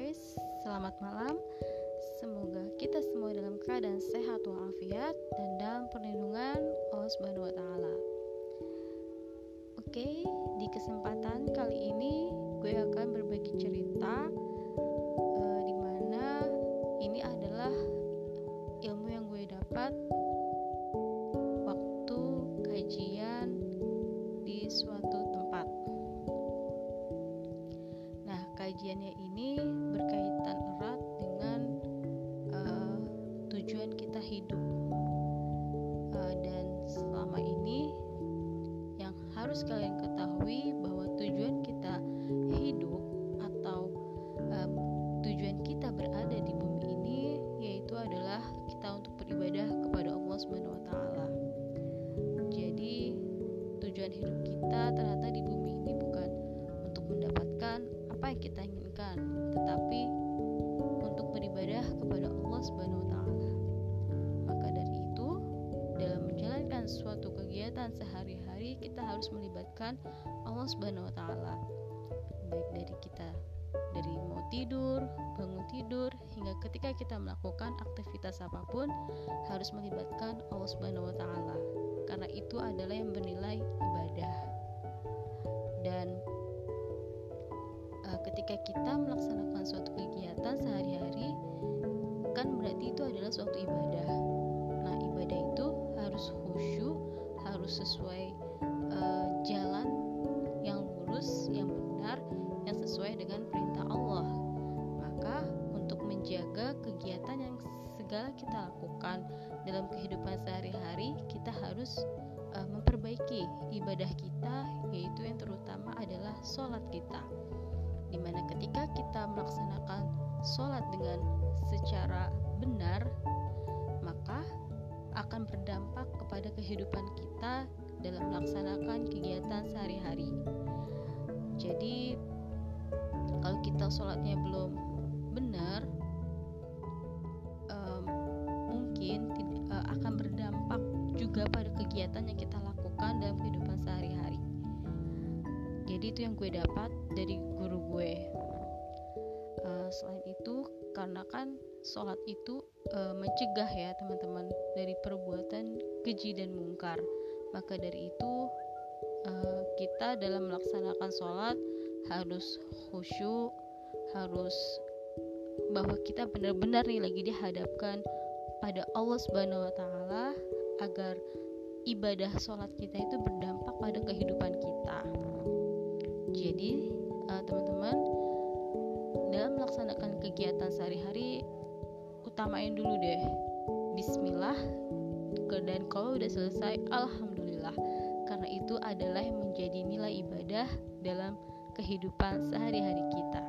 guys, selamat malam. Semoga kita semua dalam keadaan sehat walafiat dan dalam perlindungan Allah Subhanahu wa taala. Oke, di kesempatan kali ini gue akan berbagi cerita Kajiannya ini berkaitan erat dengan uh, tujuan kita hidup. Uh, dan selama ini yang harus kalian ketahui bahwa tujuan kita hidup atau um, tujuan kita berada di bumi ini yaitu adalah kita untuk beribadah kepada Allah Subhanahu wa. Kegiatan sehari-hari kita harus melibatkan Allah Subhanahu wa taala. Baik dari kita dari mau tidur, bangun tidur hingga ketika kita melakukan aktivitas apa pun harus melibatkan Allah Subhanahu wa taala. Karena itu adalah yang bernilai ibadah. Dan uh, ketika kita melaksanakan suatu kegiatan sehari-hari kan berarti itu adalah suatu ibadah. Nah, ibadah itu harus khusyuk, harus sesuai uh, jalan yang lurus, yang benar, yang sesuai dengan perintah Allah. Maka untuk menjaga kegiatan yang segala kita lakukan dalam kehidupan sehari-hari, kita harus uh, memperbaiki ibadah kita, yaitu yang terutama adalah sholat kita. Di mana ketika kita melaksanakan sholat dengan secara benar, akan berdampak kepada kehidupan kita dalam melaksanakan kegiatan sehari-hari. Jadi, kalau kita sholatnya belum benar, um, mungkin uh, akan berdampak juga pada kegiatan yang kita lakukan dalam kehidupan sehari-hari. Jadi itu yang gue dapat dari guru gue. Uh, selain itu, karena kan sholat itu uh, mencegah ya teman-teman dari perbuatan keji dan mungkar. Maka dari itu uh, kita dalam melaksanakan sholat harus khusyuk, harus bahwa kita benar-benar nih lagi dihadapkan pada Allah Subhanahu wa taala agar ibadah sholat kita itu berdampak pada kehidupan kita. Jadi, uh, teman-teman, dalam melaksanakan kegiatan sehari-hari utamain dulu deh. Bismillah. Dan kalau udah selesai. Alhamdulillah. Karena itu adalah yang menjadi nilai ibadah dalam kehidupan sehari-hari kita.